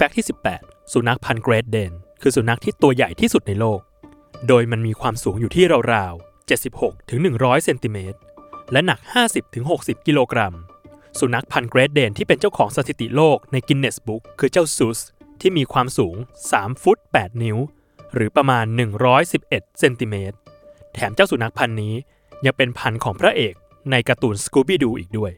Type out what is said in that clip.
fact ที่ 18 สุนัขพันธุ์ Great Dane คือสุนัขที่ตัวใหญ่ที่สุดในโลก โดยมันมีความสูงอยู่ที่ราวๆ 76 ถึง 100 เซนติเมตร และหนัก 50 ถึง 60 กิโลกรัม สุนัขพันธุ์ Great Dane ที่เป็นเจ้าของสถิติโลกใน Guinness Book คือเจ้าซูสที่มีความสูง 3 ฟุต 8 นิ้ว หรือประมาณ 111 เซนติเมตร แถมเจ้าสุนัขพันธุ์นี้ยังเป็นพันธุ์ของพระเอกในการ์ตูน Scooby-Doo อีกด้วย